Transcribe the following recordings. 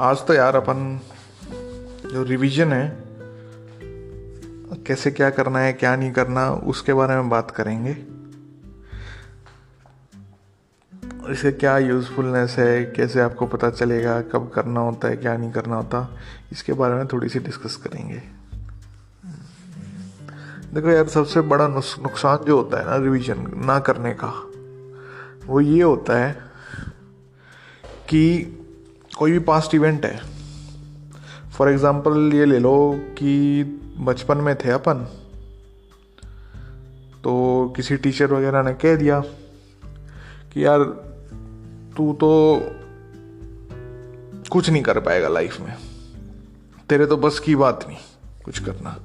आज तो यार अपन जो रिवीजन है, कैसे क्या करना है, क्या नहीं करना, उसके बारे में बात करेंगे। इसे क्या यूज़फुलनेस है, कैसे आपको पता चलेगा, कब करना होता है, क्या नहीं करना होता, इसके बारे में थोड़ी सी डिस्कस करेंगे। देखो यार, सबसे बड़ा नुकसान जो होता है ना रिवीजन ना करने का, वो ये होता है कि कोई भी पास्ट इवेंट है। फॉर एग्ज़ाम्पल ये ले लो कि बचपन में थे अपन तो किसी टीचर वगैरह ने कह दिया कि यार, तू तो कुछ नहीं कर पाएगा लाइफ में। तेरे तो बस की बात नहीं, कुछ करना।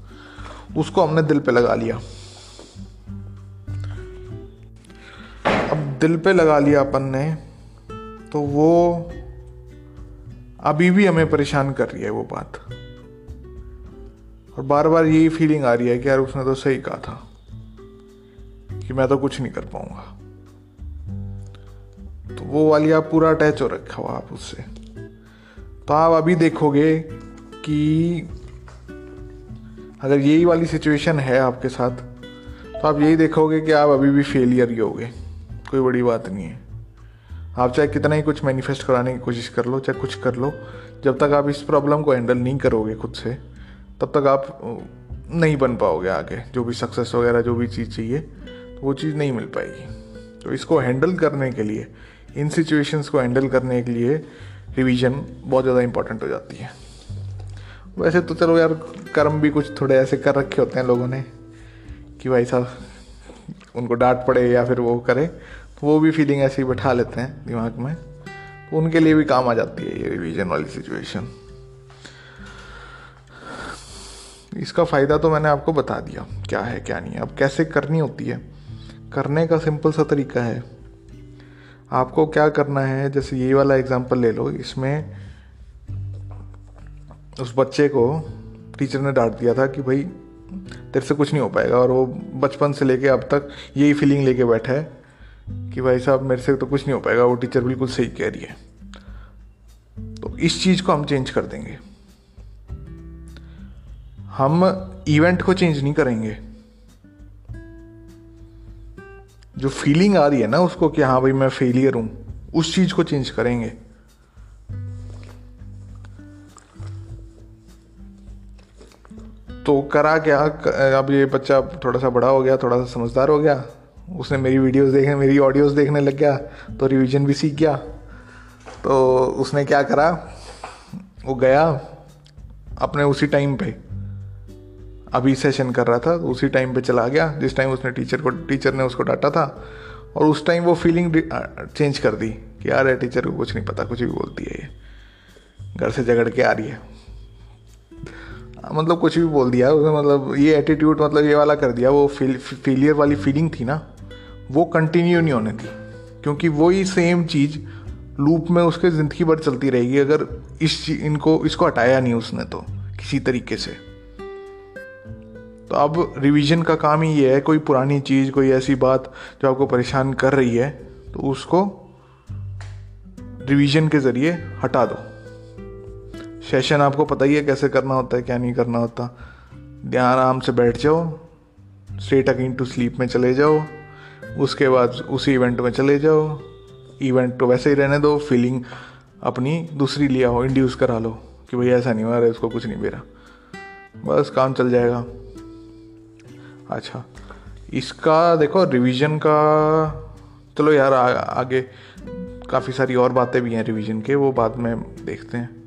उसको हमने दिल पे लगा लिया। अब दिल पे लगा लिया अपन ने तो वो अभी भी हमें परेशान कर रही है वो बात। और बार बार यही फीलिंग आ रही है कि यार उसने तो सही कहा था कि मैं तो कुछ नहीं कर पाऊँगा। तो वो वाली आप पूरा अटैच हो रखा हो आप उससे। तो आप अभी देखोगे कि अगर यही वाली सिचुएशन है आपके साथ तो आप यही देखोगे कि आप अभी भी फेलियर ही होगे। कोई बड़ी बात नहीं है। आप चाहे कितना ही कुछ मैनिफेस्ट कराने की कोशिश कर लो, चाहे कुछ कर लो, जब तक आप इस प्रॉब्लम को हैंडल नहीं करोगे खुद से, तब तक आप नहीं बन पाओगे आगे। जो भी सक्सेस वगैरह, जो भी चीज़ चाहिए तो वो चीज़ नहीं मिल पाएगी। तो इसको हैंडल करने के लिए, इन सिचुएशंस को हैंडल करने के लिए रिवीजन बहुत ज़्यादा इंपॉर्टेंट हो जाती है। वैसे तो चलो यार, कर्म भी कुछ थोड़े ऐसे कर रखे होते हैं लोगों ने, कि भाई साहब, उनको डांट पड़े या फिर वो करे वो भी फीलिंग ऐसे ही बैठा लेते हैं दिमाग में तो उनके लिए भी काम आ जाती है ये रिविज़न वाली सिचुएशन इसका फ़ायदा तो मैंने आपको बता दिया, क्या है, क्या नहीं है। अब कैसे करनी होती है? करने का सिंपल सा तरीका है। आपको क्या करना है, जैसे ये वाला एग्ज़ाम्पल ले लो, इसमें उस बच्चे को टीचर ने डांट दिया था कि भाई, तेरे से कुछ नहीं हो पाएगा, और वो बचपन से लेके अब तक यही फीलिंग लेके बैठा है। कि भाई साहब, मेरे से तो कुछ नहीं हो पाएगा, वो टीचर बिल्कुल सही कह रही है। तो इस चीज़ को हम चेंज कर देंगे। हम इवेंट को चेंज नहीं करेंगे। जो फीलिंग आ रही है ना उसको कि हाँ भाई, मैं फेलियर हूँ, उस चीज़ को चेंज करेंगे। तो करा क्या? अब ये बच्चा थोड़ा सा बड़ा हो गया, थोड़ा सा समझदार हो गया। उसने मेरी वीडियोस देखे, मेरी ऑडियोस देखने लग गया तो रिवीजन भी सीख गया। तो उसने क्या करा? वो गया अपने उसी टाइम पे। अभी सेशन कर रहा था तो उसी टाइम पे चला गया, जिस टाइम उसने टीचर को टीचर ने उसको डांटा था। और उस टाइम वो फीलिंग चेंज कर दी कि यार है टीचर को कुछ नहीं पता, कुछ भी बोलती है ये। घर से झगड़ के आ रही है। मतलब कुछ भी बोल दिया, उसने मतलब ये एटीट्यूड मतलब ये वाला कर दिया, वो फेलियर वाली फीलिंग थी ना। वो कंटिन्यू नहीं होने थी क्योंकि वही सेम चीज़ लूप में उसके ज़िंदगी भर चलती रहेगी। अगर इस इनको, इसको हटाया नहीं उसने तो किसी तरीके से। तो अब रिवीजन का काम ही ये है, कोई पुरानी चीज़, कोई ऐसी बात जो आपको परेशान कर रही है तो उसको रिवीजन के ज़रिए हटा दो। सेशन आपको पता ही है कैसे करना होता है, क्या नहीं करना होता। ध्यान आराम से बैठ जाओ स्ट्रेट अगेन टू स्लीप में चले जाओ। उसके बाद उसी इवेंट में चले जाओ। इवेंट तो वैसे ही रहने दो फीलिंग अपनी दूसरी लिया हो इंड्यूस करा लो कि भाई ऐसा नहीं हो रहा इसको कुछ नहीं मेरा। बस काम चल जाएगा। अच्छा इसका देखो रिवीजन का चलो यार आ, आगे काफ़ी सारी और बातें भी हैं रिवीजन के वो बाद में देखते हैं।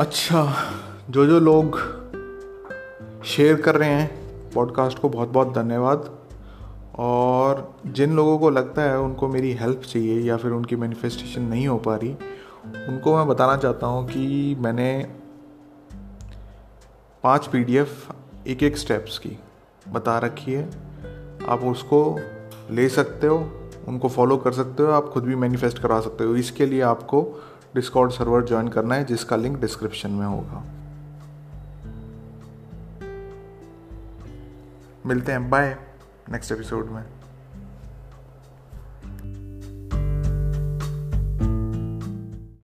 अच्छा जो जो लोग शेयर कर रहे हैं पॉडकास्ट को बहुत बहुत धन्यवाद। और जिन लोगों को लगता है उनको मेरी हेल्प चाहिए या फिर उनकी मैनिफेस्टेशन नहीं हो पा रही, उनको मैं बताना चाहता हूँ कि मैंने पाँच पीडीएफ एक एक स्टेप्स की बता रखी है। आप उसको ले सकते हो, उनको फॉलो कर सकते हो, आप खुद भी मैनिफेस्ट करा सकते हो। इसके लिए आपको डिस्कॉर्ड सर्वर ज्वाइन करना है, जिसका लिंक डिस्क्रिप्शन में होगा। मिलते हैं बाय नेक्स्ट एपिसोड में।